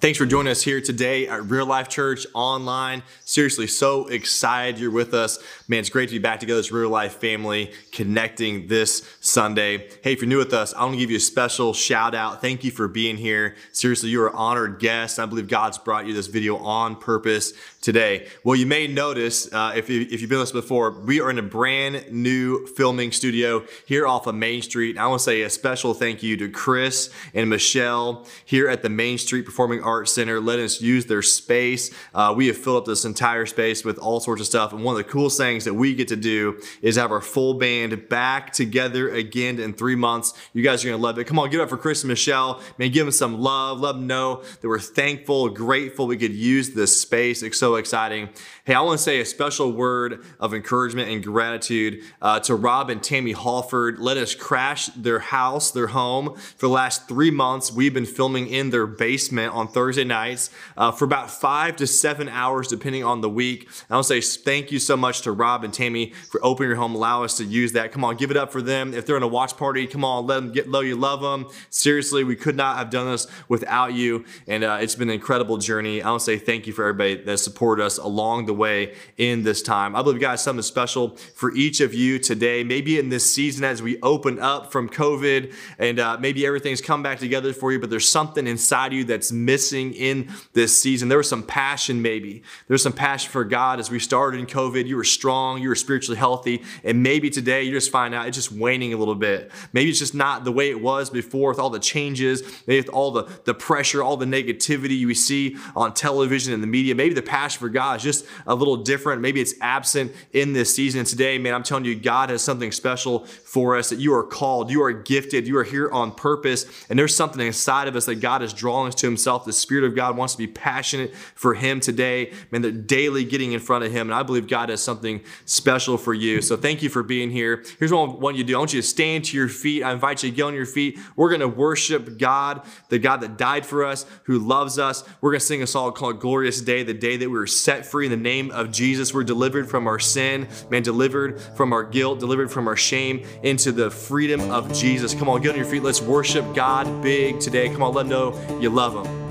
Thanks for joining us here today at Real Life Church online. Seriously, so excited you're with us. Man, it's great to be back together as Real Life family connecting this Sunday. Hey, if you're new with us, I want to give you a special shout out. Thank you for being here. Seriously, you're an honored guest. I believe God's brought you this video on purpose today. Well, you may notice uh, if, you, if you've been with us before, we are in a brand new filming studio here off of Main Street. And I want to say a special thank you to Chris and Michelle here at the Main Street Performing Arts Center, letting us use their space. Uh, we have filled up this entire space with all sorts of stuff. And one of the coolest things that we get to do is have our full band back together again in three months. You guys are to love it. Come on, give it up for Chris and Michelle. Man, give them some love. Let them know that we're thankful, grateful we could use this space. It's so exciting. Hey, I want to say a special word of encouragement and gratitude uh, to Rob and Tammy Halford. Let us crash their house, their home. For the last three months, we've been filming in their basement on Thursday nights uh, for about five to seven hours, depending on the week. I want to say thank you so much to Rob and Tammy for opening your home, allow us to use that. Come on, give it up for them. If they're in a watch party, come on, let them get low. You love them. Seriously, we could not have done this without you, and uh, it's been an incredible journey. I want to say thank you for everybody that supported us along the way in this time. I believe God has something special for each of you today. Maybe in this season as we open up from COVID and uh, maybe everything's come back together for you, but there's something inside you that's missing in this season. There was some passion, maybe. There's some passion for God as we started in COVID. You were strong, you were spiritually healthy, and maybe today you just find out it's just waning a little bit. Maybe it's just not the way it was before with all the changes, maybe with all the, the pressure, all the negativity you see on television and the media. Maybe the passion for God is just a little different. Maybe it's absent in this season. And today, man, I'm telling you, God has something special for us that you are called, you are gifted, you are here on purpose, and there's something inside of us that God is drawing us to Himself. The Spirit of God wants to be passionate for Him today, man, they're daily getting in front of Him. And I believe God has something special for you. So thank you for being here. Here's what I want you to do I want you to stand to your feet. I invite you to get on your feet. We're going to worship God, the God that died for us, who loves us. We're going to sing a song called Glorious Day, the day that we were set free in the name of Jesus. We're delivered from our sin, man, delivered from our guilt, delivered from our shame into the freedom of Jesus. Come on, get on your feet. Let's worship God big today. Come on, let him know you love him.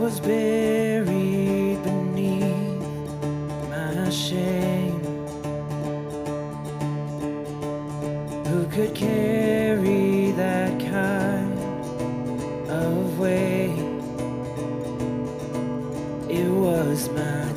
Was buried beneath my shame. Who could carry that kind of weight? It was my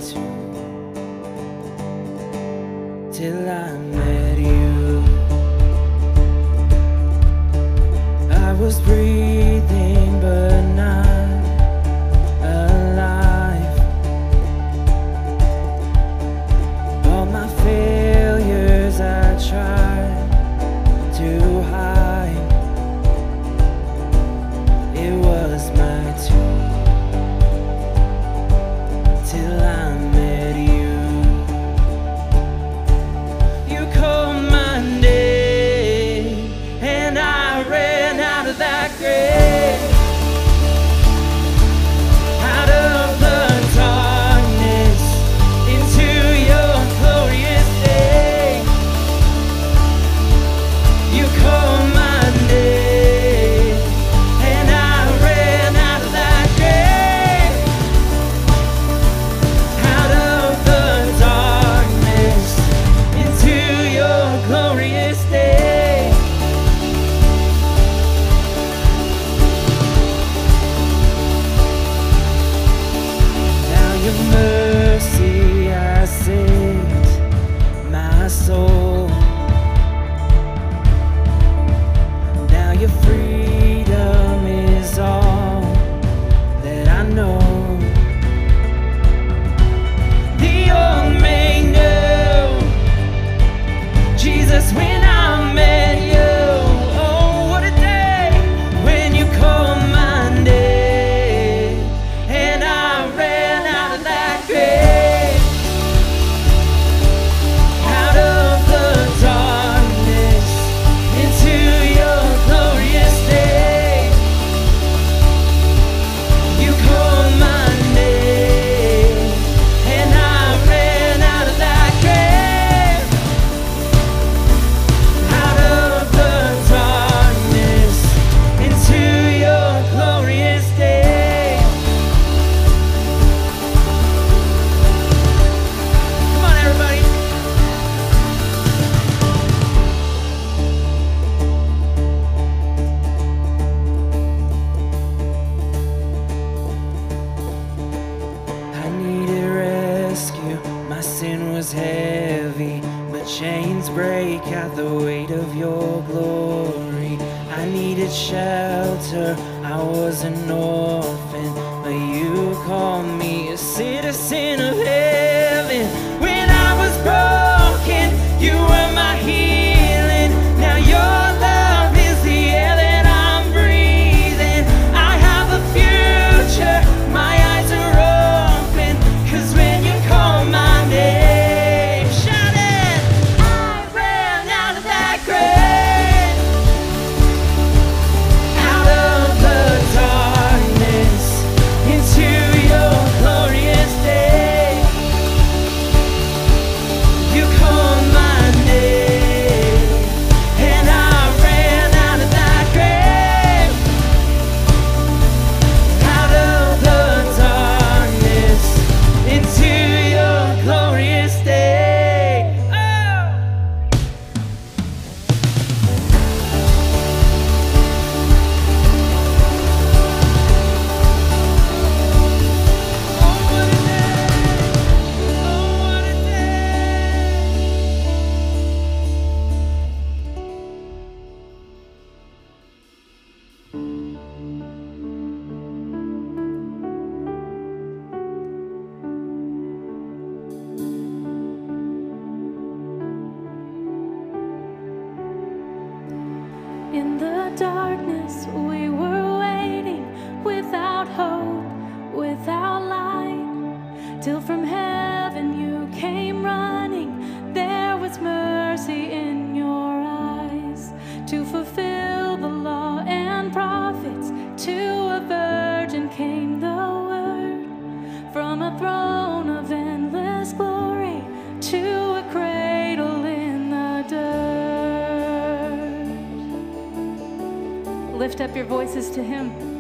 Lift up your voices to Him.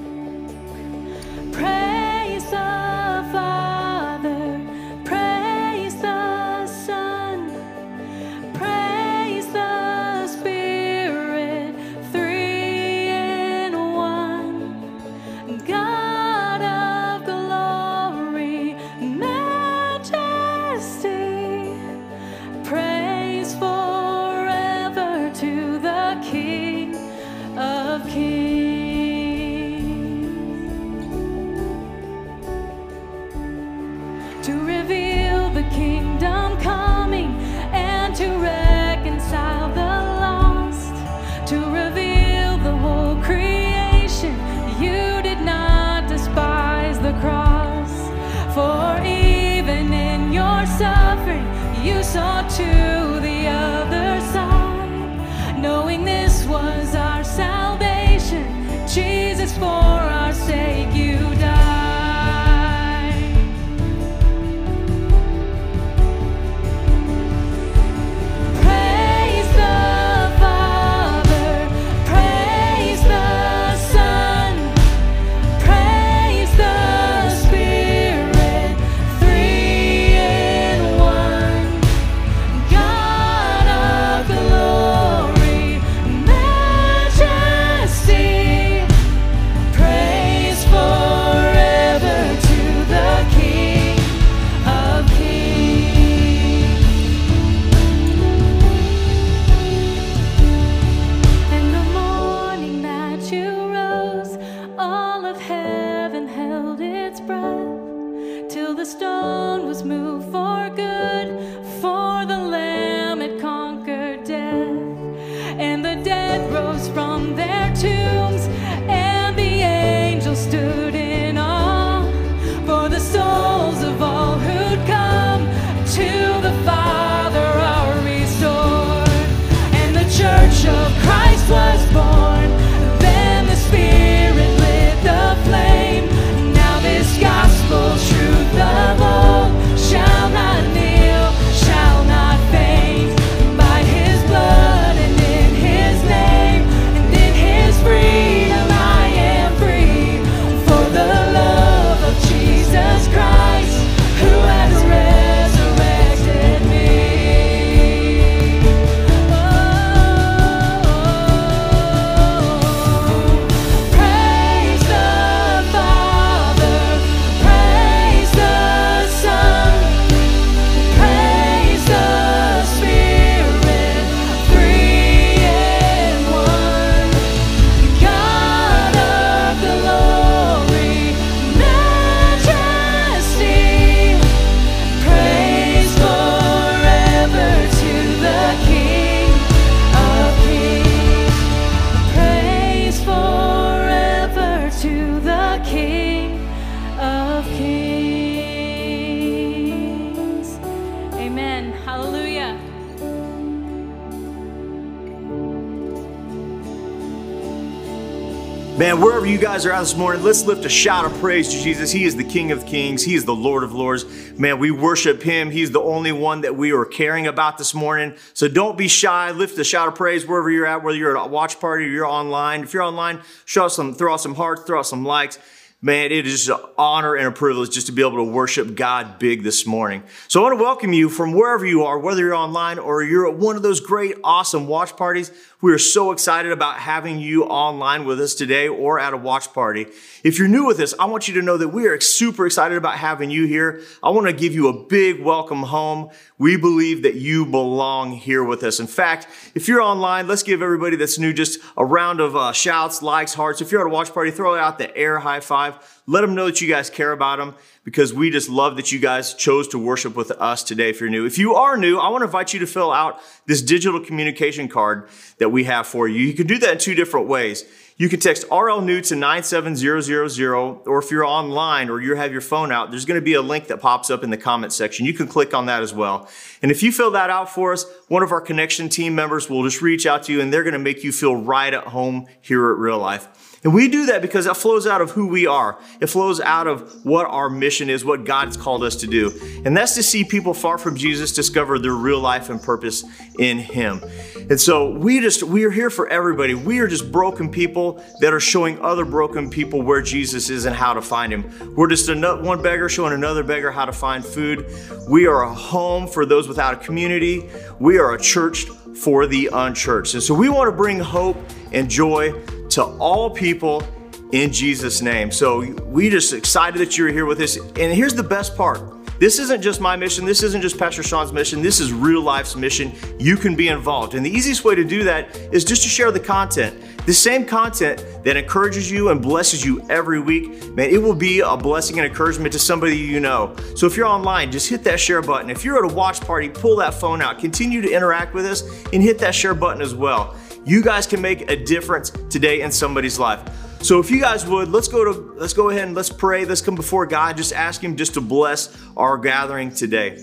You guys are out this morning, let's lift a shout of praise to Jesus. He is the King of Kings. He is the Lord of Lords. Man, we worship Him. He's the only one that we are caring about this morning. So don't be shy. Lift a shout of praise wherever you're at, whether you're at a watch party or you're online. If you're online, show some, throw out some hearts, throw out some likes. Man, it is an honor and a privilege just to be able to worship God big this morning. So I want to welcome you from wherever you are, whether you're online or you're at one of those great, awesome watch parties. We are so excited about having you online with us today or at a watch party. If you're new with us, I want you to know that we are super excited about having you here. I want to give you a big welcome home. We believe that you belong here with us. In fact, if you're online, let's give everybody that's new just a round of uh, shouts, likes, hearts. If you're at a watch party, throw out the air high five. Let them know that you guys care about them because we just love that you guys chose to worship with us today if you're new. If you are new, I want to invite you to fill out this digital communication card that we have for you. You can do that in two different ways. You can text RL New to 97000, or if you're online or you have your phone out, there's going to be a link that pops up in the comment section. You can click on that as well. And if you fill that out for us, one of our connection team members will just reach out to you and they're going to make you feel right at home here at Real Life. And we do that because it flows out of who we are. It flows out of what our mission is, what God's called us to do. And that's to see people far from Jesus discover their real life and purpose in Him. And so we just, we are here for everybody. We are just broken people that are showing other broken people where Jesus is and how to find Him. We're just another, one beggar showing another beggar how to find food. We are a home for those without a community. We are a church for the unchurched. And so we want to bring hope and joy to all people in Jesus' name. So we just excited that you're here with us. And here's the best part. This isn't just my mission. This isn't just Pastor Sean's mission. This is real life's mission. You can be involved. And the easiest way to do that is just to share the content. The same content that encourages you and blesses you every week, man, it will be a blessing and encouragement to somebody you know. So if you're online, just hit that share button. If you're at a watch party, pull that phone out. Continue to interact with us and hit that share button as well. You guys can make a difference today in somebody's life. So if you guys would, let's go to let's go ahead and let's pray. Let's come before God. Just ask him just to bless our gathering today.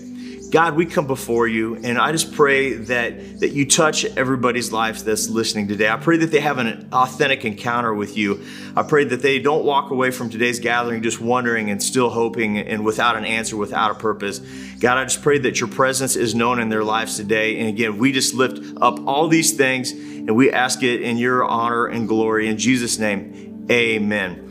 God, we come before you, and I just pray that that you touch everybody's life that's listening today. I pray that they have an authentic encounter with you. I pray that they don't walk away from today's gathering just wondering and still hoping and without an answer, without a purpose. God, I just pray that your presence is known in their lives today. And again, we just lift up all these things and we ask it in your honor and glory. In Jesus' name, amen.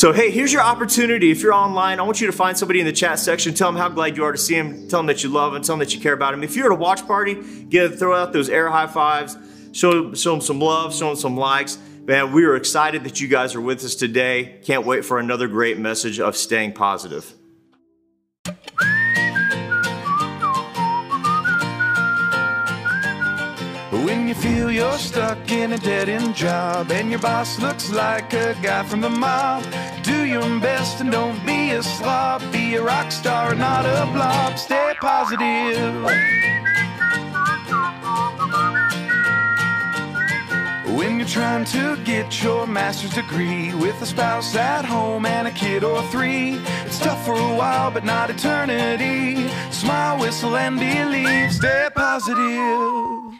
So, hey, here's your opportunity. If you're online, I want you to find somebody in the chat section. Tell them how glad you are to see them. Tell them that you love them. Tell them that you care about them. If you're at a watch party, get throw out those air high fives. Show, show them some love. Show them some likes. Man, we are excited that you guys are with us today. Can't wait for another great message of staying positive. When you feel you're stuck in a dead end job and your boss looks like a guy from the mob, do your best and don't be a slob. Be a rock star, not a blob. Stay positive. When you're trying to get your master's degree with a spouse at home and a kid or three, it's tough for a while, but not eternity. Smile, whistle, and believe. Stay positive.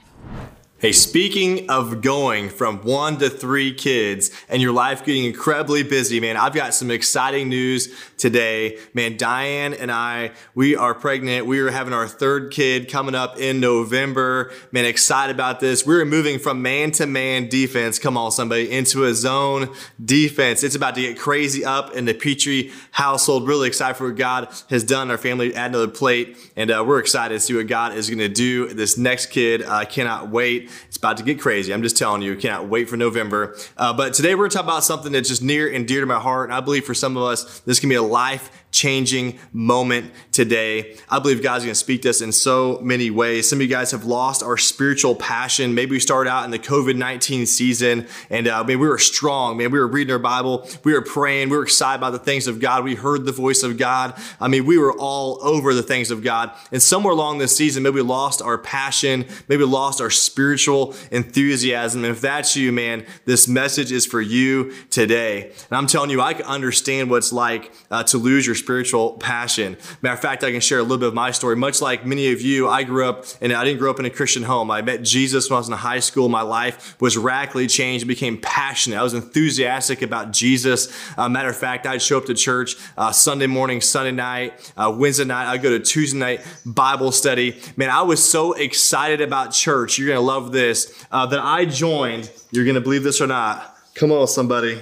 Hey, speaking of going from one to three kids and your life getting incredibly busy, man, I've got some exciting news today. Man, Diane and I, we are pregnant. We are having our third kid coming up in November. Man, excited about this. We're moving from man to man defense, come on, somebody, into a zone defense. It's about to get crazy up in the Petrie household. Really excited for what God has done. Our family add another plate, and uh, we're excited to see what God is going to do. This next kid, I uh, cannot wait. It's about to get crazy. I'm just telling you, can't wait for November. Uh, but today we're going to talk about something that's just near and dear to my heart. And I believe for some of us, this can be a life changing moment today. I believe God's going to speak to us in so many ways. Some of you guys have lost our spiritual passion. Maybe we started out in the COVID 19 season and uh, man, we were strong. Man, we were reading our Bible, we were praying, we were excited about the things of God. We heard the voice of God. I mean, we were all over the things of God. And somewhere along this season, maybe we lost our passion, maybe we lost our spiritual enthusiasm. And if that's you, man, this message is for you today. And I'm telling you, I can understand what it's like uh, to lose your spiritual passion. Matter of fact, I can share a little bit of my story. Much like many of you, I grew up, and I didn't grow up in a Christian home. I met Jesus when I was in high school. My life was radically changed and became passionate. I was enthusiastic about Jesus. Uh, matter of fact, I'd show up to church uh, Sunday morning, Sunday night, uh, Wednesday night. I'd go to Tuesday night Bible study. Man, I was so excited about church. You're going to love this. Uh, that I joined, you're going to believe this or not. Come on, somebody.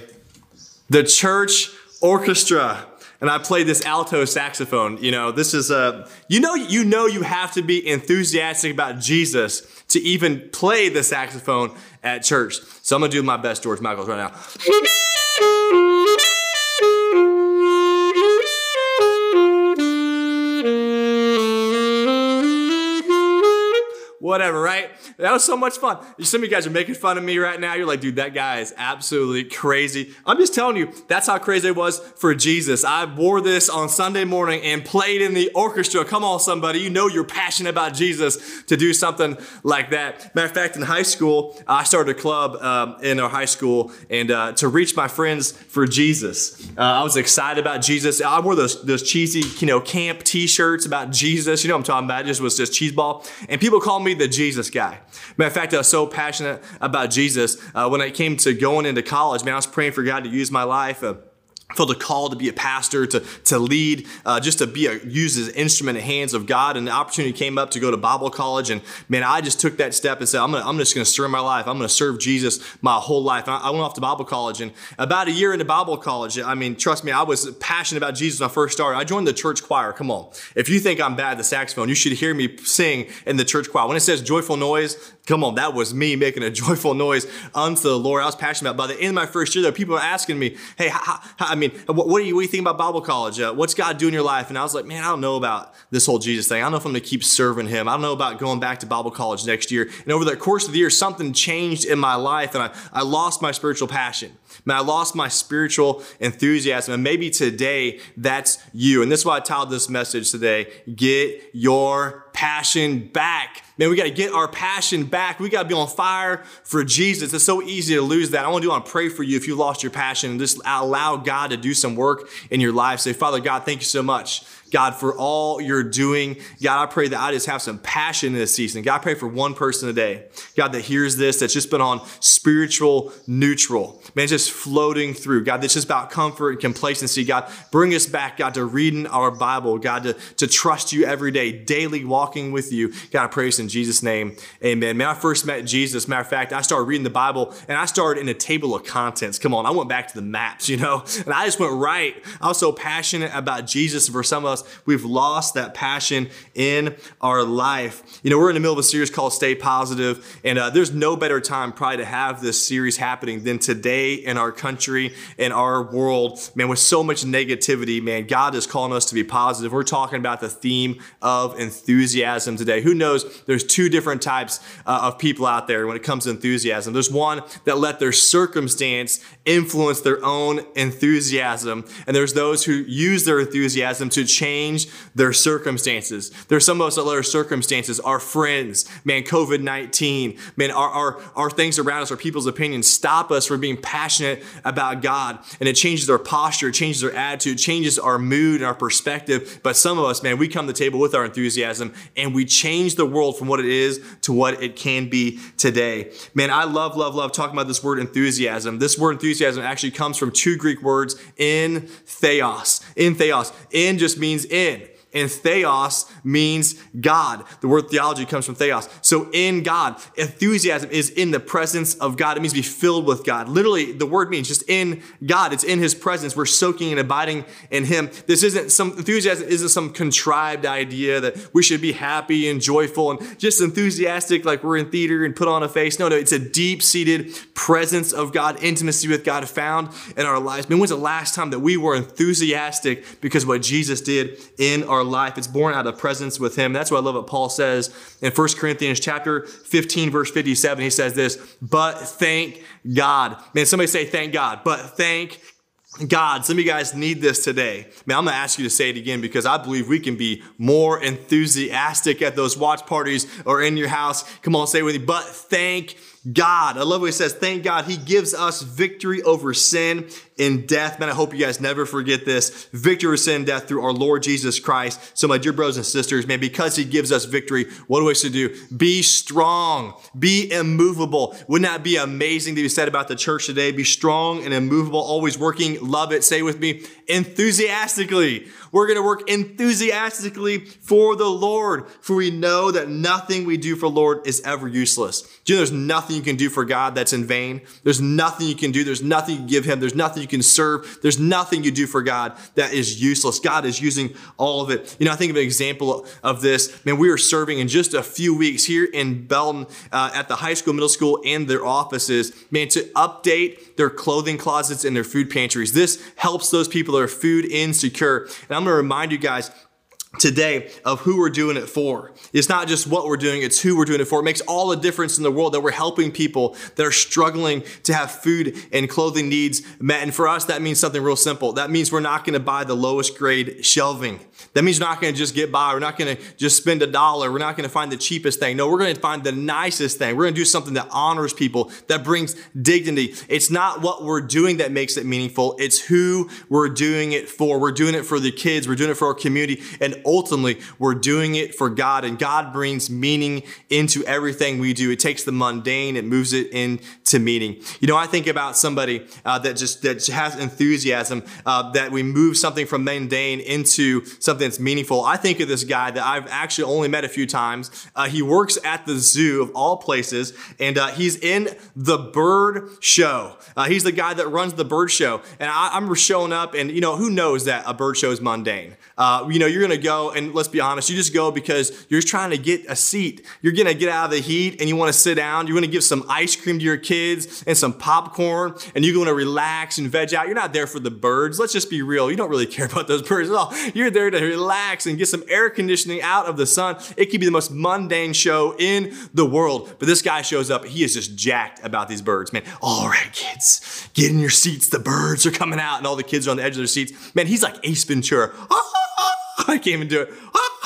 The church orchestra and I played this alto saxophone. You know, this is a you know you know you have to be enthusiastic about Jesus to even play the saxophone at church. So I'm gonna do my best, George Michaels, right now. whatever, right? That was so much fun. Some of you guys are making fun of me right now. You're like, dude, that guy is absolutely crazy. I'm just telling you, that's how crazy it was for Jesus. I wore this on Sunday morning and played in the orchestra. Come on, somebody. You know you're passionate about Jesus to do something like that. Matter of fact, in high school, I started a club um, in our high school and uh, to reach my friends for Jesus. Uh, I was excited about Jesus. I wore those, those cheesy, you know, camp t-shirts about Jesus. You know what I'm talking about. It just was just cheese ball. And people call me the Jesus guy. Matter of fact, I was so passionate about Jesus uh, when it came to going into college. Man, I was praying for God to use my life. Uh, felt a call to be a pastor, to, to lead, uh, just to be a, used as instrument in hands of God. And the opportunity came up to go to Bible college. And man, I just took that step and said, I'm, gonna, I'm just going to serve my life. I'm going to serve Jesus my whole life. And I, I went off to Bible college. And about a year into Bible college, I mean, trust me, I was passionate about Jesus when I first started. I joined the church choir. Come on. If you think I'm bad at the saxophone, you should hear me sing in the church choir. When it says joyful noise, Come on, that was me making a joyful noise unto the Lord. I was passionate about. By the end of my first year, there people were asking me, "Hey, how, how, mean, what, what, do you what do you think about Bible college? Uh, what's God doing in your life?" And I was like, "Man, I don't know about this whole Jesus thing. I don't know if I'm going to keep serving Him. I don't know about going back to Bible college next year." And over the course of the year, something changed in my life, and I, I lost my spiritual passion. Man, I lost my spiritual enthusiasm. And maybe today that's you. And this is why I titled this message today Get Your Passion Back. Man, we got to get our passion back. We got to be on fire for Jesus. It's so easy to lose that. I want to do want to pray for you if you lost your passion and just allow God to do some work in your life. Say, Father God, thank you so much God, for all you're doing. God, I pray that I just have some passion in this season. God, I pray for one person today, God, that hears this, that's just been on spiritual neutral. Man, just floating through. God, that's just about comfort and complacency. God, bring us back, God, to reading our Bible. God, to, to trust you every day, daily walking with you. God, I praise in Jesus' name. Amen. Man, I first met Jesus. Matter of fact, I started reading the Bible and I started in a table of contents. Come on, I went back to the maps, you know, and I just went right. I was so passionate about Jesus. For some of us, we've lost that passion in our life. You know, we're in the middle of a series called Stay Positive, and uh, there's no better time probably to have this series happening than today in our country, in our world. Man, with so much negativity, man, God is calling us to be positive. We're talking about the theme of enthusiasm today. Who knows? There's two different types uh, of people out there when it comes to enthusiasm. There's one that let their circumstance influence their own enthusiasm, and there's those who use their enthusiasm to change change their circumstances. There's some of us that let our circumstances, our friends, man, COVID 19, man, our, our, our things around us, our people's opinions stop us from being passionate about God. And it changes our posture, changes our attitude, changes our mood and our perspective. But some of us, man, we come to the table with our enthusiasm and we change the world from what it is to what it can be today. Man, I love, love, love talking about this word enthusiasm. This word enthusiasm actually comes from two Greek words in theos. In theos. In just means in and theos means God. The word theology comes from theos. So in God, enthusiasm is in the presence of God. It means to be filled with God. Literally, the word means just in God. It's in his presence. We're soaking and abiding in him. This isn't some enthusiasm isn't some contrived idea that we should be happy and joyful and just enthusiastic like we're in theater and put on a face. No, no, it's a deep-seated presence of God, intimacy with God found in our lives. I when's the last time that we were enthusiastic because what Jesus did in our life. It's born out of presence with him. That's what I love what Paul says in 1 Corinthians chapter 15, verse 57. He says this, but thank God. Man, somebody say thank God, but thank God, some of you guys need this today. Man, I'm gonna ask you to say it again because I believe we can be more enthusiastic at those watch parties or in your house. Come on, say it with me. But thank God. I love what he says. Thank God he gives us victory over sin and death. Man, I hope you guys never forget this. Victory over sin and death through our Lord Jesus Christ. So, my dear brothers and sisters, man, because he gives us victory, what do we to do? Be strong, be immovable. Wouldn't that be amazing to be said about the church today? Be strong and immovable, always working. Love it. Say with me, enthusiastically. We're going to work enthusiastically for the Lord, for we know that nothing we do for Lord is ever useless. Do you know there's nothing you can do for God that's in vain? There's nothing you can do. There's nothing you can give Him. There's nothing you can serve. There's nothing you do for God that is useless. God is using all of it. You know, I think of an example of this. Man, we were serving in just a few weeks here in Belton uh, at the high school, middle school, and their offices, man, to update their clothing closets and their food pantries. This helps those people that are food insecure. And I'm going to remind you guys today of who we're doing it for. It's not just what we're doing, it's who we're doing it for. It makes all the difference in the world that we're helping people that are struggling to have food and clothing needs met. And for us, that means something real simple. That means we're not going to buy the lowest grade shelving. That means we're not going to just get by. We're not going to just spend a dollar. We're not going to find the cheapest thing. No, we're going to find the nicest thing. We're going to do something that honors people, that brings dignity. It's not what we're doing that makes it meaningful. It's who we're doing it for. We're doing it for the kids. We're doing it for our community. And ultimately, we're doing it for God. And God brings meaning into everything we do. It takes the mundane, it moves it into meaning. You know, I think about somebody uh, that just that has enthusiasm, uh, that we move something from mundane into something that's meaningful. I think of this guy that I've actually only met a few times. Uh, he works at the zoo of all places, and uh, he's in the bird show. Uh, he's the guy that runs the bird show. And I, am showing up, and you know, who knows that a bird show is mundane? Uh, you know, you're gonna go, and let's be honest, you just go because you're trying to get a seat. You're gonna get out of the heat and you wanna sit down. You're gonna give some ice cream to your kids and some popcorn, and you're gonna relax and veg out. You're not there for the birds. Let's just be real. You don't really care about those birds at all. You're there to relax and get some air conditioning out of the sun. It could be the most mundane show in the world. But this guy shows up, he is just jacked about these birds, man. All right, kids, get in your seats. The birds are coming out, and all the kids are on the edge of their seats. Man, he's like Ace Ventura. Ah, I can't even do it.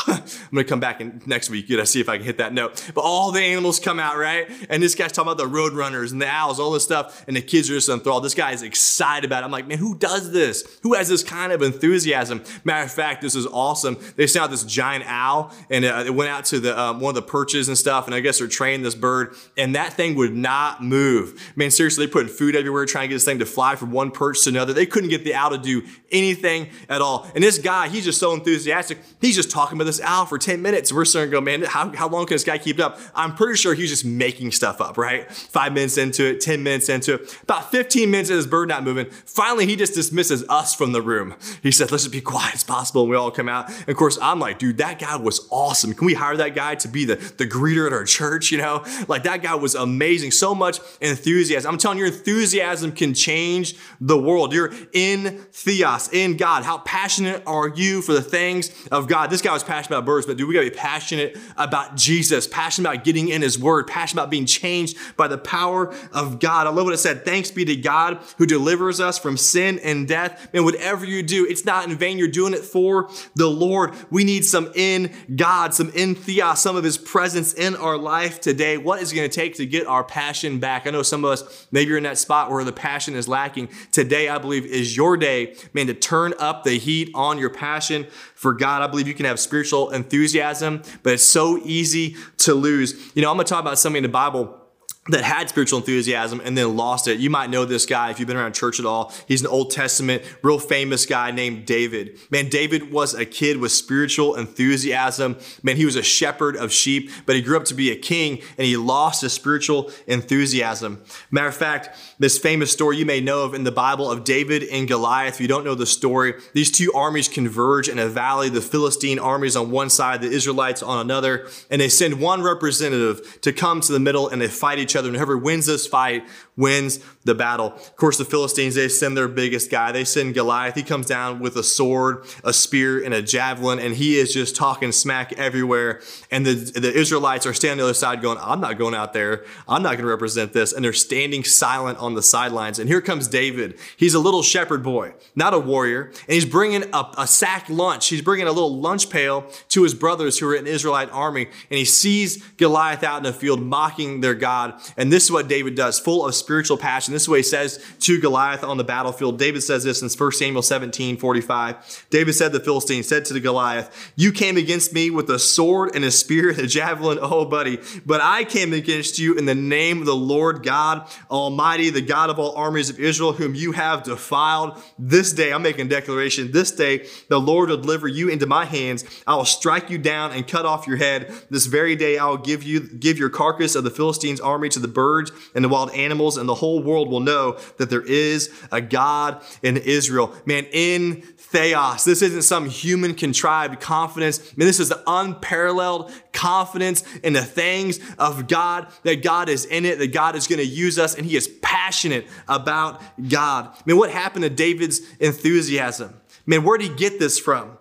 I'm gonna come back in next week, you know, see if I can hit that note. But all the animals come out, right? And this guy's talking about the road runners and the owls, all this stuff, and the kids are just enthralled. This guy is excited about it. I'm like, man, who does this? Who has this kind of enthusiasm? Matter of fact, this is awesome. They sent out this giant owl, and uh, it went out to the um, one of the perches and stuff, and I guess they're training this bird, and that thing would not move. Man, seriously, they're putting food everywhere, trying to get this thing to fly from one perch to another. They couldn't get the owl to do anything at all. And this guy, he's just so enthusiastic. He's just talking about this owl for 10 minutes. We're starting to go, man, how, how long can this guy keep it up? I'm pretty sure he's just making stuff up, right? Five minutes into it, 10 minutes into it, about 15 minutes of this bird not moving. Finally, he just dismisses us from the room. He said, let's just be quiet as possible. And we all come out. And of course, I'm like, dude, that guy was awesome. Can we hire that guy to be the, the greeter at our church? You know, like that guy was amazing. So much enthusiasm. I'm telling you, your enthusiasm can change the world. You're in theos, in God. How passionate are you for the things of God? This guy was passionate about birds, but dude, we gotta be passionate about Jesus, passionate about getting in his word, passionate about being changed by the power of God. I love what it said. Thanks be to God who delivers us from sin and death. And whatever you do, it's not in vain. You're doing it for the Lord. We need some in God, some in theos, some of his presence in our life today. What is it gonna take to get our passion back? I know some of us, maybe you're in that spot where the passion is lacking. Today, I believe, is your day, man, to turn up the heat on your passion for God. I believe you can have spiritual enthusiasm, but it's so easy to lose. You know, I'm to talk about something in the Bible that had spiritual enthusiasm and then lost it. You might know this guy if you've been around church at all. He's an Old Testament, real famous guy named David. Man, David was a kid with spiritual enthusiasm. Man, he was a shepherd of sheep, but he grew up to be a king and he lost his spiritual enthusiasm. Matter of fact, this famous story you may know of in the Bible of David and Goliath. If you don't know the story, these two armies converge in a valley, the Philistine armies on one side, the Israelites on another, and they send one representative to come to the middle and they fight each other. And whoever wins this fight wins the battle. Of course, the Philistines, they send their biggest guy. They send Goliath. He comes down with a sword, a spear, and a javelin, and he is just talking smack everywhere. And the, the Israelites are standing on the other side going, I'm not going out there. I'm not going to represent this. And they're standing silent on the sidelines. And here comes David. He's a little shepherd boy, not a warrior. And he's bringing a, a sack lunch. He's bringing a little lunch pail to his brothers who are in the Israelite army. And he sees Goliath out in the field mocking their God. And this is what David does, full of spiritual passion. This is what he says to Goliath on the battlefield. David says this in 1 Samuel 17, 45. David said the Philistine, said to the Goliath, You came against me with a sword and a spear and a javelin. Oh, buddy. But I came against you in the name of the Lord God Almighty, the God of all armies of Israel, whom you have defiled. This day, I'm making a declaration. This day, the Lord will deliver you into my hands. I will strike you down and cut off your head. This very day, I will give you, give your carcass of the Philistines' army to the birds and the wild animals, and the whole world will know that there is a God in Israel. Man, in theos. This isn't some human contrived confidence. I mean, this is the unparalleled confidence in the things of God, that God is in it, that God is going to use us, and he is passionate about God. I mean, what happened to David's enthusiasm? Man, where did he get this from?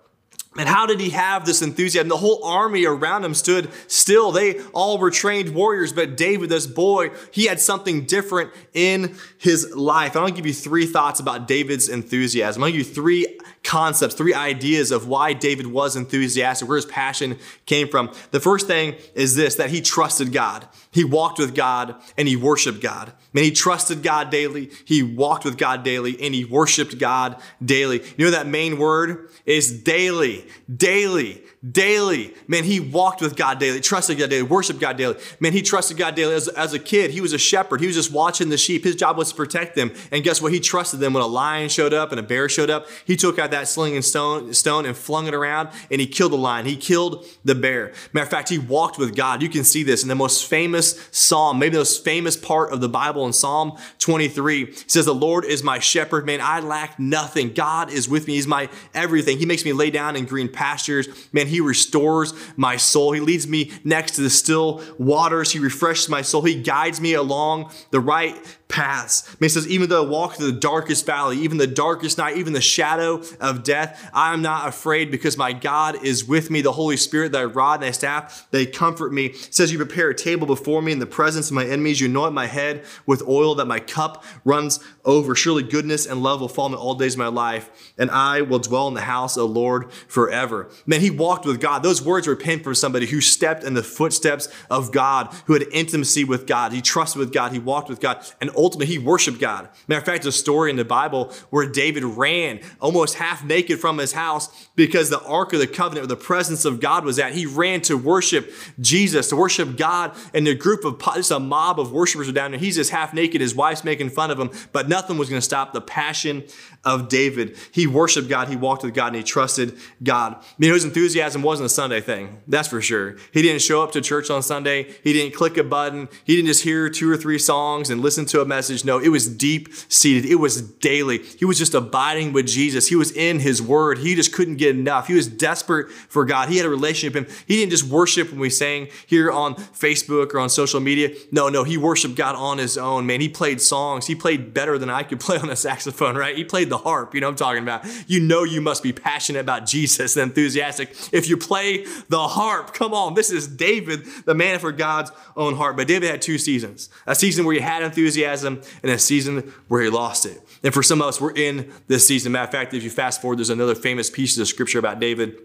And how did he have this enthusiasm? The whole army around him stood still. They all were trained warriors, but David, this boy, he had something different in his life. I'm gonna give you three thoughts about David's enthusiasm. I'm gonna give you three concepts, three ideas of why David was enthusiastic, where his passion came from. The first thing is this that he trusted God. He walked with God and he worshiped God. Man, he trusted God daily, he walked with God daily, and he worshiped God daily. You know that main word is daily, daily daily. Man, he walked with God daily, trusted God daily, worshiped God daily. Man, he trusted God daily. As, as a kid, he was a shepherd. He was just watching the sheep. His job was to protect them. And guess what? He trusted them when a lion showed up and a bear showed up. He took out that sling and stone, stone and flung it around and he killed the lion. He killed the bear. Matter of fact, he walked with God. You can see this in the most famous psalm, maybe the most famous part of the Bible in Psalm 23. It says, The Lord is my shepherd. Man, I lack nothing. God is with me. He's my everything. He makes me lay down in green pastures. Man, he restores my soul. He leads me next to the still waters. He refreshes my soul. He guides me along the right paths. It says, even though I walk through the darkest valley, even the darkest night, even the shadow of death, I am not afraid because my God is with me. The Holy Spirit, thy rod and thy staff, they comfort me. It says, you prepare a table before me in the presence of my enemies. You anoint my head with oil that my cup runs over. Surely goodness and love will follow me all days of my life, and I will dwell in the house of the Lord forever. Man, he walked with God. Those words were penned for somebody who stepped in the footsteps of God, who had intimacy with God. He trusted with God. He walked with God. And ultimately, he worshiped God. Matter of fact, there's a story in the Bible where David ran almost half naked from his house because the Ark of the Covenant, where the presence of God was at, he ran to worship Jesus, to worship God. And the group of, just a mob of worshipers are down there. He's just half naked. His wife's making fun of him, but nothing was going to stop the passion of David. He worshiped God, he walked with God, and he trusted God. I mean, his enthusiasm wasn't a Sunday thing, that's for sure. He didn't show up to church on Sunday, he didn't click a button, he didn't just hear two or three songs and listen to a message. No, it was deep seated, it was daily. He was just abiding with Jesus, he was in his word, he just couldn't get enough. He was desperate for God, he had a relationship with him. He didn't just worship when we sang here on Facebook or on social media. No, no, he worshiped God on his own, man. He played songs, he played better than I could play on a saxophone, right? He played the harp, you know I'm talking about. You know you must be passionate about Jesus and enthusiastic if you play the harp. Come on, this is David, the man for God's own heart. But David had two seasons a season where he had enthusiasm and a season where he lost it. And for some of us, we're in this season. Matter of fact, if you fast forward, there's another famous piece of scripture about David.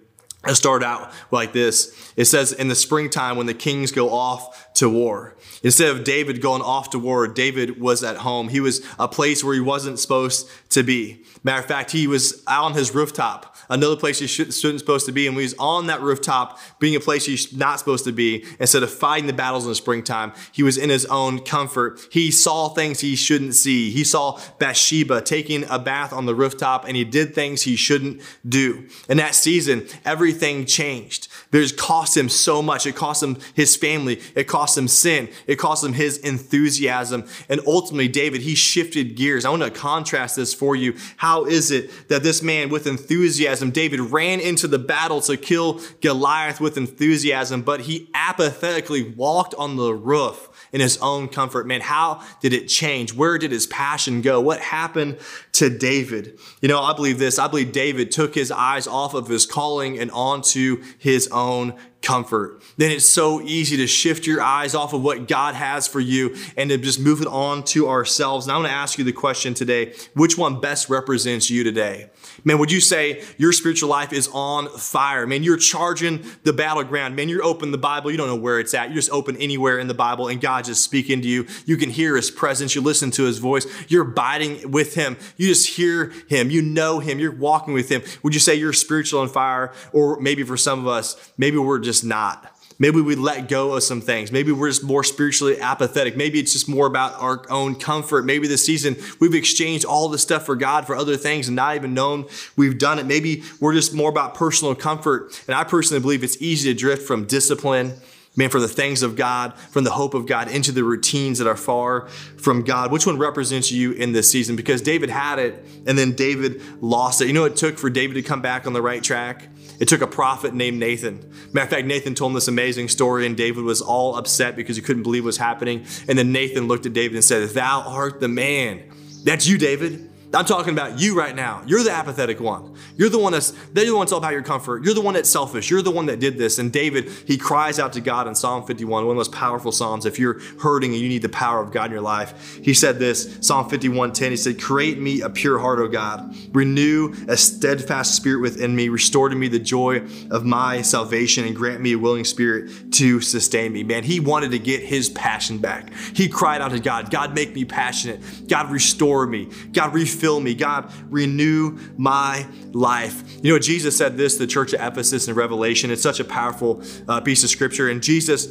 It started out like this. It says, in the springtime when the kings go off to war. Instead of David going off to war, David was at home. He was a place where he wasn't supposed to be. Matter of fact, he was out on his rooftop, another place he shouldn't, supposed to be. And when he was on that rooftop, being a place he's not supposed to be, instead of fighting the battles in the springtime, he was in his own comfort. He saw things he shouldn't see. He saw Bathsheba taking a bath on the rooftop and he did things he shouldn't do. In that season, everything changed It cost him so much. It cost him his family. It cost him sin. It cost him his enthusiasm. And ultimately, David, he shifted gears. I want to contrast this for you. How is it that this man with enthusiasm, David ran into the battle to kill Goliath with enthusiasm, but he apathetically walked on the roof in his own comfort. Man, how did it change? Where did his passion go? What happened to David? You know, I believe this. I believe David took his eyes off of his calling and onto his own comfort. Then it's so easy to shift your eyes off of what God has for you and to just move it on to ourselves. And I want to ask you the question today which one best represents you today? Man, would you say your spiritual life is on fire? Man, you're charging the battleground. Man, you're open the Bible. You don't know where it's at. You're just open anywhere in the Bible and God just speaking to you. You can hear his presence. You listen to his voice. You're abiding with him. You just hear him. You know him. You're walking with him. Would you say you're spiritual on fire? Or maybe for some of us, maybe we're just not. Maybe we let go of some things. Maybe we're just more spiritually apathetic. Maybe it's just more about our own comfort. Maybe this season we've exchanged all the stuff for God for other things and not even known we've done it. Maybe we're just more about personal comfort. And I personally believe it's easy to drift from discipline, man, from the things of God, from the hope of God into the routines that are far from God. Which one represents you in this season? Because David had it and then David lost it. You know what it took for David to come back on the right track? It took a prophet named Nathan. Matter of fact, Nathan told him this amazing story, and David was all upset because he couldn't believe what was happening. And then Nathan looked at David and said, Thou art the man. That's you, David. I'm talking about you right now. You're the apathetic one. You're the one that's they're the one that's all about your comfort. You're the one that's selfish. You're the one that did this. And David, he cries out to God in Psalm 51, one of the most powerful psalms. If you're hurting and you need the power of God in your life, he said this, Psalm 51:10. He said, Create me a pure heart, O God. Renew a steadfast spirit within me. Restore to me the joy of my salvation and grant me a willing spirit to sustain me. Man, he wanted to get his passion back. He cried out to God, God, make me passionate. God, restore me. God, refill me. God, renew my life. You know, Jesus said this the church of Ephesus in Revelation. It's such a powerful uh, piece of scripture. And Jesus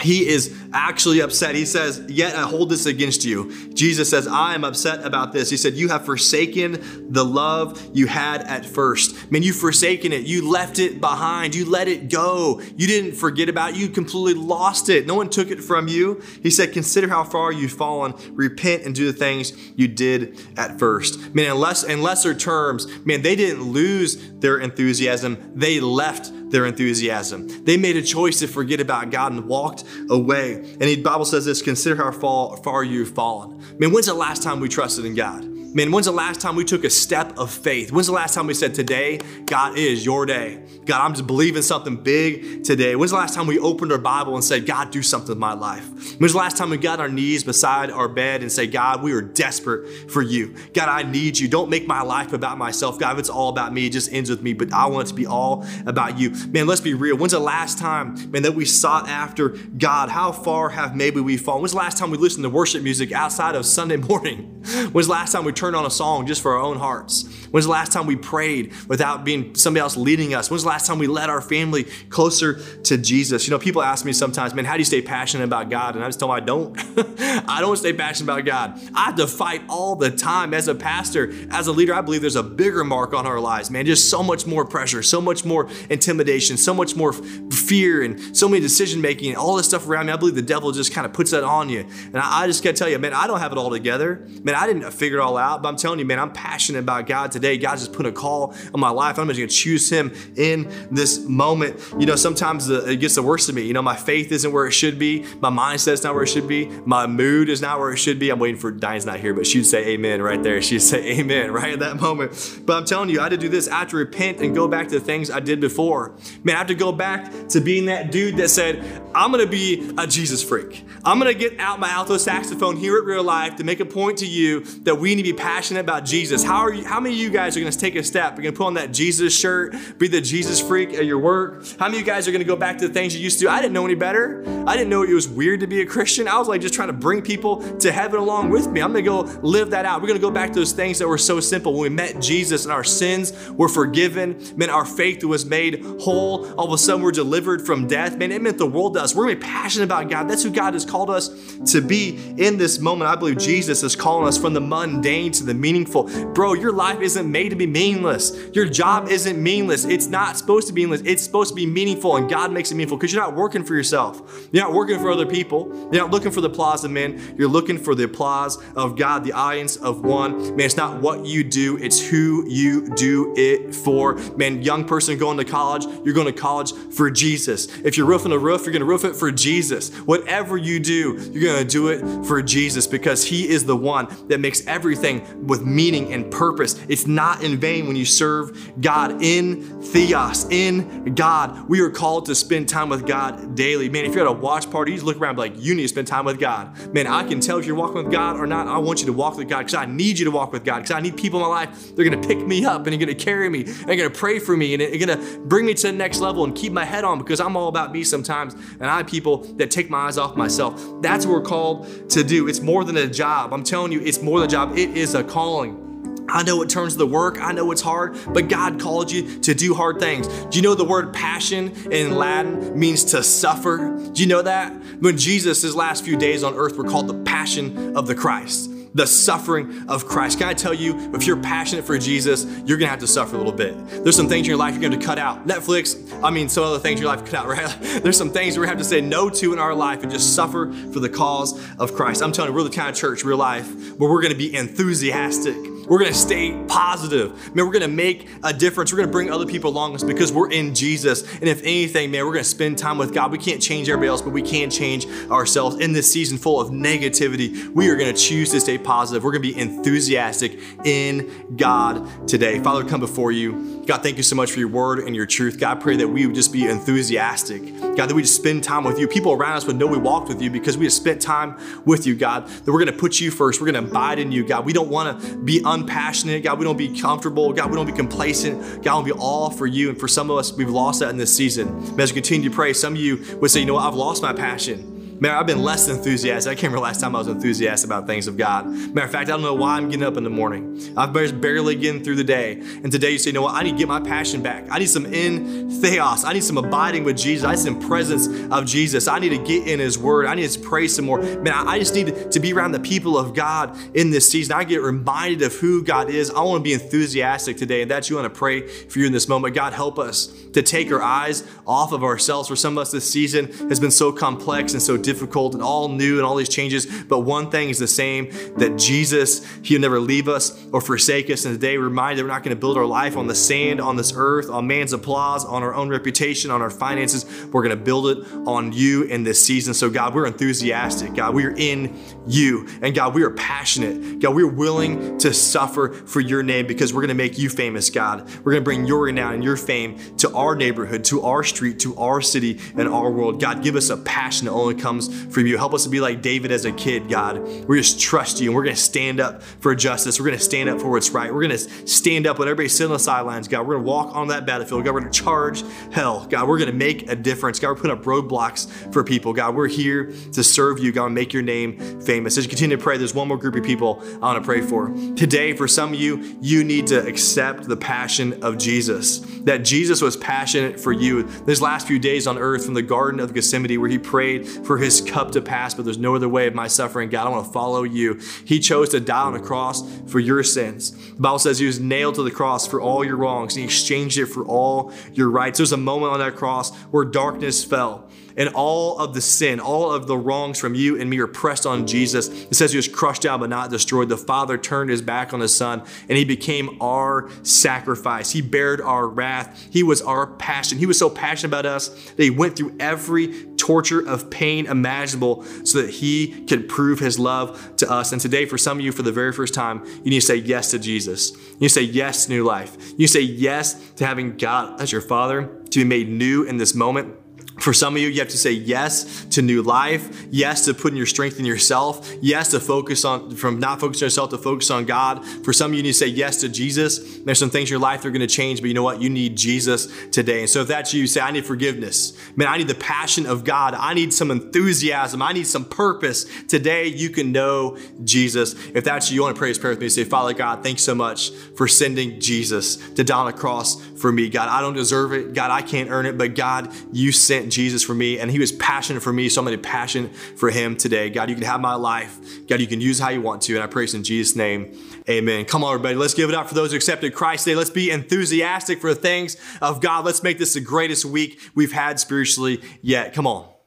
he is actually upset. He says, Yet I hold this against you. Jesus says, I am upset about this. He said, You have forsaken the love you had at first. Man, you've forsaken it. You left it behind. You let it go. You didn't forget about it. You completely lost it. No one took it from you. He said, Consider how far you've fallen. Repent and do the things you did at first. Man, in, less, in lesser terms, man, they didn't lose their enthusiasm. They left their enthusiasm. They made a choice to forget about God and walked away. And the Bible says this consider how far, far you've fallen. I mean, when's the last time we trusted in God? Man, when's the last time we took a step of faith? When's the last time we said, Today, God is your day? God, I'm just believing something big today. When's the last time we opened our Bible and said, God, do something in my life? When's the last time we got on our knees beside our bed and say, God, we are desperate for you. God, I need you. Don't make my life about myself. God, if it's all about me, it just ends with me, but I want it to be all about you. Man, let's be real. When's the last time, man, that we sought after God? How far have maybe we fallen? When's the last time we listened to worship music outside of Sunday morning? When's the last time we turned on a song just for our own hearts? When's the last time we prayed without being somebody else leading us? When's the last time we led our family closer to Jesus? You know, people ask me sometimes, man, how do you stay passionate about God? And I just tell them I don't. I don't stay passionate about God. I have to fight all the time as a pastor, as a leader. I believe there's a bigger mark on our lives, man. Just so much more pressure, so much more intimidation, so much more fear, and so many decision making, and all this stuff around me. I believe the devil just kind of puts that on you. And I, I just gotta tell you, man, I don't have it all together. Man, I didn't figure it all out, but I'm telling you, man, I'm passionate about God today. God just put a call on my life. I'm just gonna choose Him in this moment. You know, sometimes the, it gets the worst of me. You know, my faith isn't where it should be. My mindset's not where it should be. My mood is not where it should be. I'm waiting for Diane's not here, but she'd say amen right there. She'd say amen right at that moment. But I'm telling you, I had to do this. I had to repent and go back to the things I did before. Man, I have to go back to being that dude that said, I'm gonna be a Jesus freak. I'm gonna get out my alto saxophone here at Real Life to make a point to you that we need to be passionate about Jesus. How are you? How many of you guys are gonna take a step? You're gonna put on that Jesus shirt, be the Jesus freak at your work. How many of you guys are gonna go back to the things you used to do? I didn't know any better. I didn't know it was weird to be a Christian. I was like just trying to bring people to heaven along with me. I'm gonna go live that out. We're gonna go back to those things that were so simple. When we met Jesus and our sins were forgiven, man, our faith was made whole. All of a sudden, we're delivered from death. Man, it meant the world to us. We're gonna be passionate about God. That's who God has called us to be in this moment. I believe Jesus is calling us from the mundane to the meaningful. Bro, your life isn't made to be meaningless. Your job isn't meaningless. It's not supposed to be meaningless. It's supposed to be meaningful, and God makes it meaningful because you're not working for yourself. You're not working for other people. You're not looking for the applause of men. You're looking for the applause of God, the audience of one. Man, it's not what you do, it's who you do it for. Man, young person going to college, you're going to college for Jesus. If you're roofing a roof, you're going to roof it for Jesus. Whatever you do, you're going to do it for Jesus because He is the one that makes everything with meaning and purpose. It's not in vain when you serve God in theos, in God. We are called to spend time with God daily. Man, if you're at a watch party, you just look around like, you need to spend time with God. Man, I can tell if you're walking with God or not. I want you to walk with God because I need you to walk with God because I need people in my life. They're going to pick me up and they're going to carry me and they're going to pray for me and they're going to bring me to the next level and keep my head on because I'm all about me sometimes. And I people that take my eyes off myself. That's what we're called to do. It's more than a job. I'm telling you, it's more than a job. It is a calling. I know it turns the work. I know it's hard, but God called you to do hard things. Do you know the word passion in Latin means to suffer? Do you know that? When Jesus, his last few days on earth, were called the passion of the Christ the suffering of Christ. Can I tell you, if you're passionate for Jesus, you're gonna have to suffer a little bit. There's some things in your life you're gonna cut out. Netflix, I mean, some other things in your life cut out, right? There's some things gonna have to say no to in our life and just suffer for the cause of Christ. I'm telling you, we're the kind of church, real life, where we're gonna be enthusiastic we're gonna stay positive. Man, we're gonna make a difference. We're gonna bring other people along us because we're in Jesus. And if anything, man, we're gonna spend time with God. We can't change everybody else, but we can change ourselves. In this season full of negativity, we are gonna choose to stay positive. We're gonna be enthusiastic in God today. Father, come before you. God, thank you so much for your word and your truth. God, I pray that we would just be enthusiastic. God, that we just spend time with you. People around us would know we walked with you because we have spent time with you, God. That we're gonna put you first. We're gonna abide in you, God. We don't wanna be un unpassionate. God, we don't be comfortable. God, we don't be complacent. God, we be all for you. And for some of us, we've lost that in this season. But as we continue to pray, some of you would say, you know what, I've lost my passion. Man, I've been less enthusiastic. I can't remember last time I was enthusiastic about things of God. Matter of fact, I don't know why I'm getting up in the morning. I'm barely getting through the day. And today you say, you know what? I need to get my passion back. I need some in theos. I need some abiding with Jesus. I need some presence of Jesus. I need to get in His Word. I need to pray some more. Man, I just need to be around the people of God in this season. I get reminded of who God is. I want to be enthusiastic today. And that's you want to pray for you in this moment. God, help us to take our eyes off of ourselves. For some of us, this season has been so complex and so difficult and all new and all these changes. But one thing is the same that Jesus, He'll never leave us or forsake us. And today, we're reminded that we're not going to build our life on the sand, on this earth, on man's applause, on our own reputation, on our finances. We're going to build it on you in this season. So, God, we're enthusiastic. God, we are in you. And God, we are passionate. God, we're willing to suffer for your name because we're going to make you famous, God. We're going to bring your renown and your fame to our neighborhood, to our street, to our city, and our world. God, give us a passion that only comes from you. Help us to be like David as a kid, God. We just trust you and we're going to stand up for justice. We're going to stand up for what's right. We're going to stand up when everybody's sitting on the sidelines, God. We're going to walk on that battlefield. God, we're going to charge hell. God, we're going to make a difference. God, we're putting up roadblocks for people. God, we're here to serve you, God, and make your name famous. As you continue to pray, there's one more group of people I want to pray for. Today, for some of you, you need to accept the passion of Jesus. That Jesus was passionate for you. These last few days on earth from the Garden of Gethsemane, where he prayed for his cup to pass, but there's no other way of my suffering. God, I want to follow you. He chose to die on a cross for your sins. The Bible says he was nailed to the cross for all your wrongs, and he exchanged it for all your rights. There's a moment on that cross where darkness fell and all of the sin, all of the wrongs from you and me are pressed on Jesus. It says he was crushed down but not destroyed. The Father turned his back on the Son and he became our sacrifice. He bared our wrath. He was our passion. He was so passionate about us that he went through every torture of pain imaginable so that he could prove his love to us. And today, for some of you, for the very first time, you need to say yes to Jesus. You need to say yes to new life. You say yes to having God as your Father, to be made new in this moment. For some of you, you have to say yes to new life, yes to putting your strength in yourself, yes to focus on, from not focusing on yourself to focus on God. For some of you, you need to say yes to Jesus. There's some things in your life that are going to change, but you know what? You need Jesus today. And so if that's you, say, I need forgiveness. Man, I need the passion of God. I need some enthusiasm. I need some purpose. Today, you can know Jesus. If that's you, you want to pray this prayer with me. Say, Father God, thanks so much for sending Jesus to die on a cross for me. God, I don't deserve it. God, I can't earn it, but God, you sent Jesus for me and he was passionate for me. So I'm going to passion for him today. God, you can have my life. God, you can use how you want to. And I praise in Jesus' name. Amen. Come on, everybody. Let's give it up for those who accepted Christ today. Let's be enthusiastic for the things of God. Let's make this the greatest week we've had spiritually yet. Come on.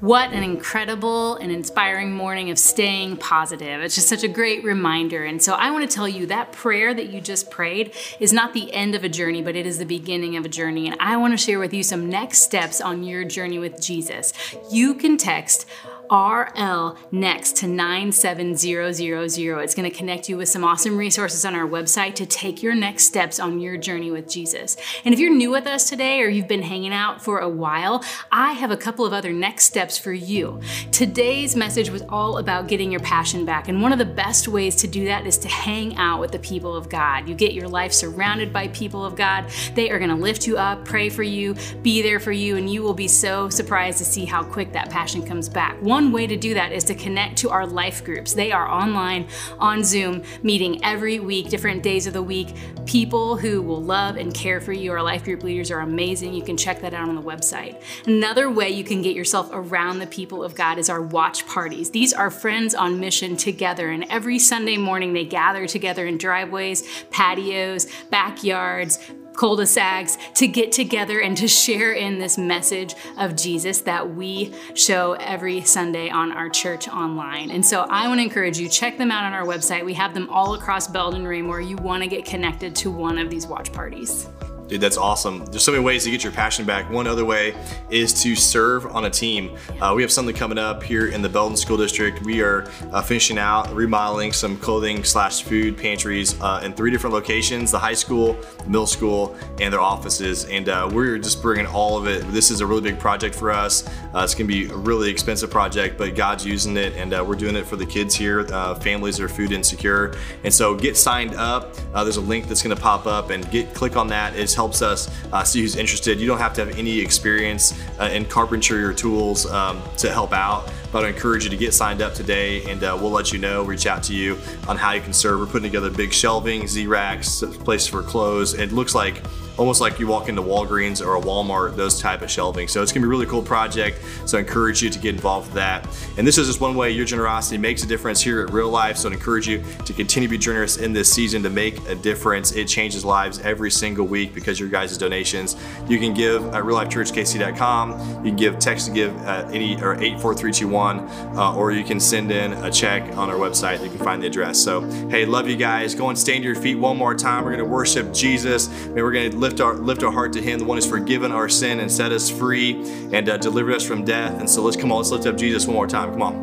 What an incredible and inspiring morning of staying positive. It's just such a great reminder. And so I want to tell you that prayer that you just prayed is not the end of a journey, but it is the beginning of a journey. And I want to share with you some next steps on your journey with Jesus. You can text RL next to 97000. It's going to connect you with some awesome resources on our website to take your next steps on your journey with Jesus. And if you're new with us today or you've been hanging out for a while, I have a couple of other next steps for you. Today's message was all about getting your passion back. And one of the best ways to do that is to hang out with the people of God. You get your life surrounded by people of God. They are going to lift you up, pray for you, be there for you, and you will be so surprised to see how quick that passion comes back. One one way to do that is to connect to our life groups. They are online on Zoom, meeting every week, different days of the week. People who will love and care for you. Our life group leaders are amazing. You can check that out on the website. Another way you can get yourself around the people of God is our watch parties. These are friends on mission together, and every Sunday morning they gather together in driveways, patios, backyards, cul-de-sacs to get together and to share in this message of Jesus that we show every Sunday on our church online. And so I want to encourage you check them out on our website. We have them all across Belton Raymore. You want to get connected to one of these watch parties. Dude, that's awesome. There's so many ways to get your passion back. One other way is to serve on a team. Uh, we have something coming up here in the Belton School District. We are uh, finishing out remodeling some clothing slash food pantries uh, in three different locations: the high school, the middle school, and their offices. And uh, we're just bringing all of it. This is a really big project for us. Uh, it's going to be a really expensive project, but God's using it, and uh, we're doing it for the kids here. families are food insecure, and so get signed up. there's a link that's going to pop up, and get click on that. It's helps us uh, see who's interested. You don't have to have any experience uh, in carpentry or tools um, to help out, but I encourage you to get signed up today and uh, we'll let you know, reach out to you on how you can serve. We're putting together big shelving, Z-racks, places for clothes. It looks like almost like you walk into Walgreens or a Walmart, those type of shelving. So it's gonna be a really cool project. So I encourage you to get involved with that. And this is just one way your generosity makes a difference here at Real Life. So I encourage you to continue to be generous in this season to make a difference. It changes lives every single week because your guys' donations. You can give at reallifechurchkc.com. You can give text to give at any or 84321, uh, or you can send in a check on our website. You can find the address. So hey, love you guys. Go and stand to your feet one more time. We're gonna worship Jesus. and we're gonna lift lift our lift our heart to Him, the one who's forgiven our sin and set us free and uh, delivered us from death. And so let's come on, let's lift up Jesus one more time. Come on.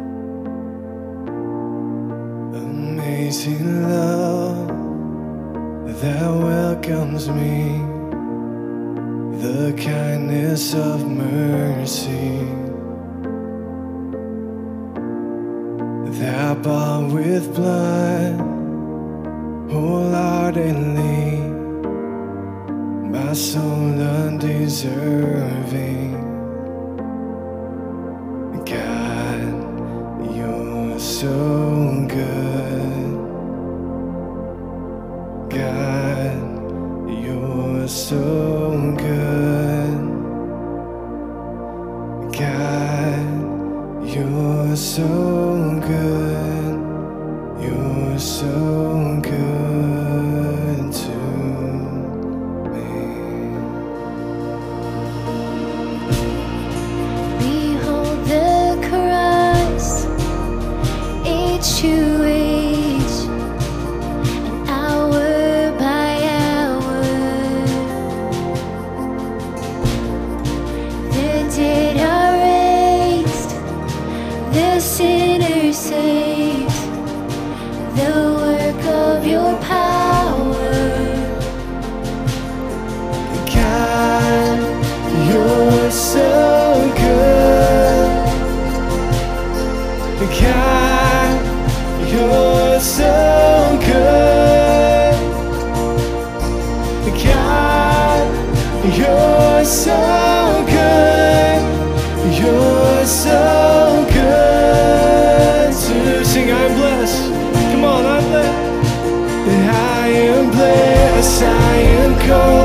Amazing love that welcomes me, the kindness of mercy bought with blood wholeheartedly my soul undeserving. God, you're so I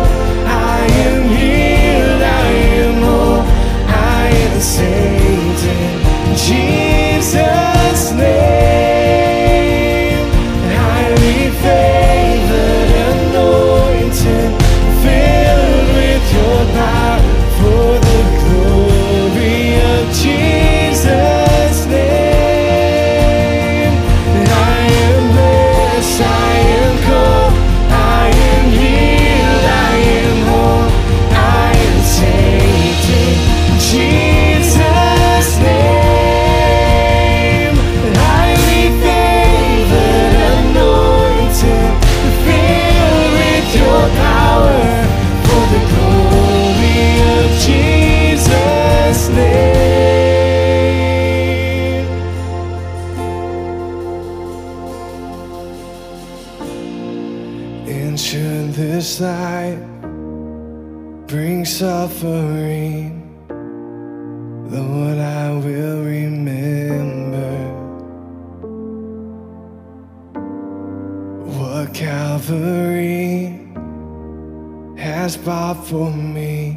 has bought for me,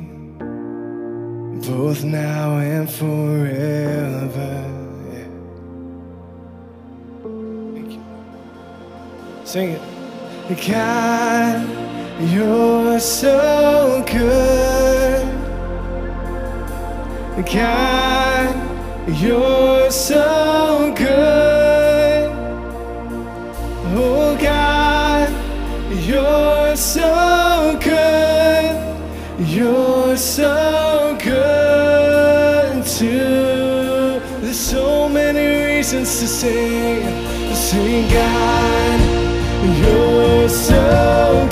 both now and forever. Sing it. God, you're so good. God, you're so good. So good too. There's so many reasons to sing. Sing God, you're so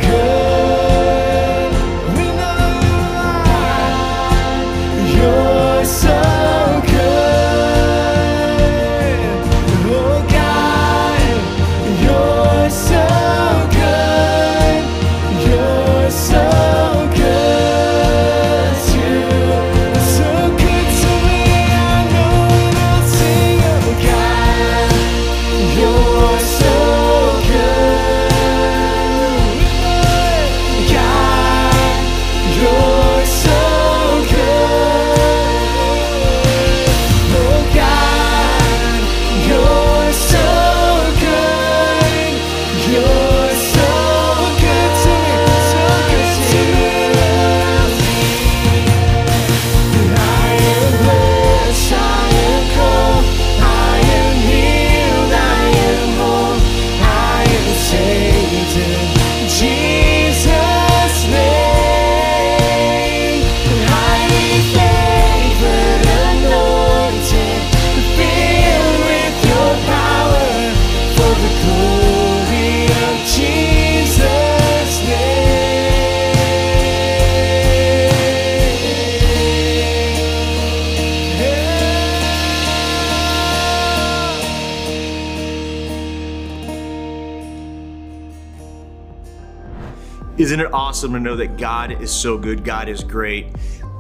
awesome to know that God is so good? God is great.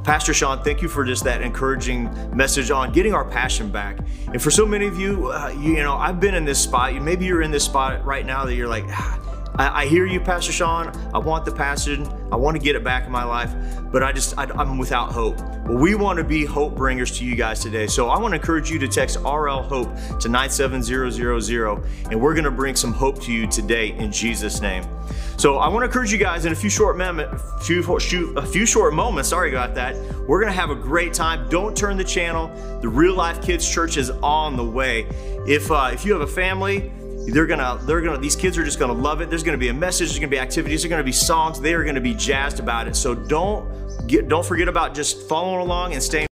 Pastor Sean, thank you for just that encouraging message on getting our passion back. And for so many of you, uh, you, you know, I've been in this spot. Maybe you're in this spot right now that you're like, "Ah, I, I hear you, Pastor Sean. I want the passion. I want to get it back in my life, but I just, I, I'm without hope. Well, we want to be hope bringers to you guys today. So I want to encourage you to text RL Hope to 97000, and we're going to bring some hope to you today in Jesus' name. So I want to encourage you guys in a few short few, few, a few short moments. Sorry about that. We're going to have a great time. Don't turn the channel. The Real Life Kids Church is on the way. If uh, if you have a family, they're gonna they're gonna these kids are just gonna love it. There's gonna be a message. There's gonna be activities. There's gonna be songs. They are gonna be jazzed about it. So don't get don't forget about just following along and staying.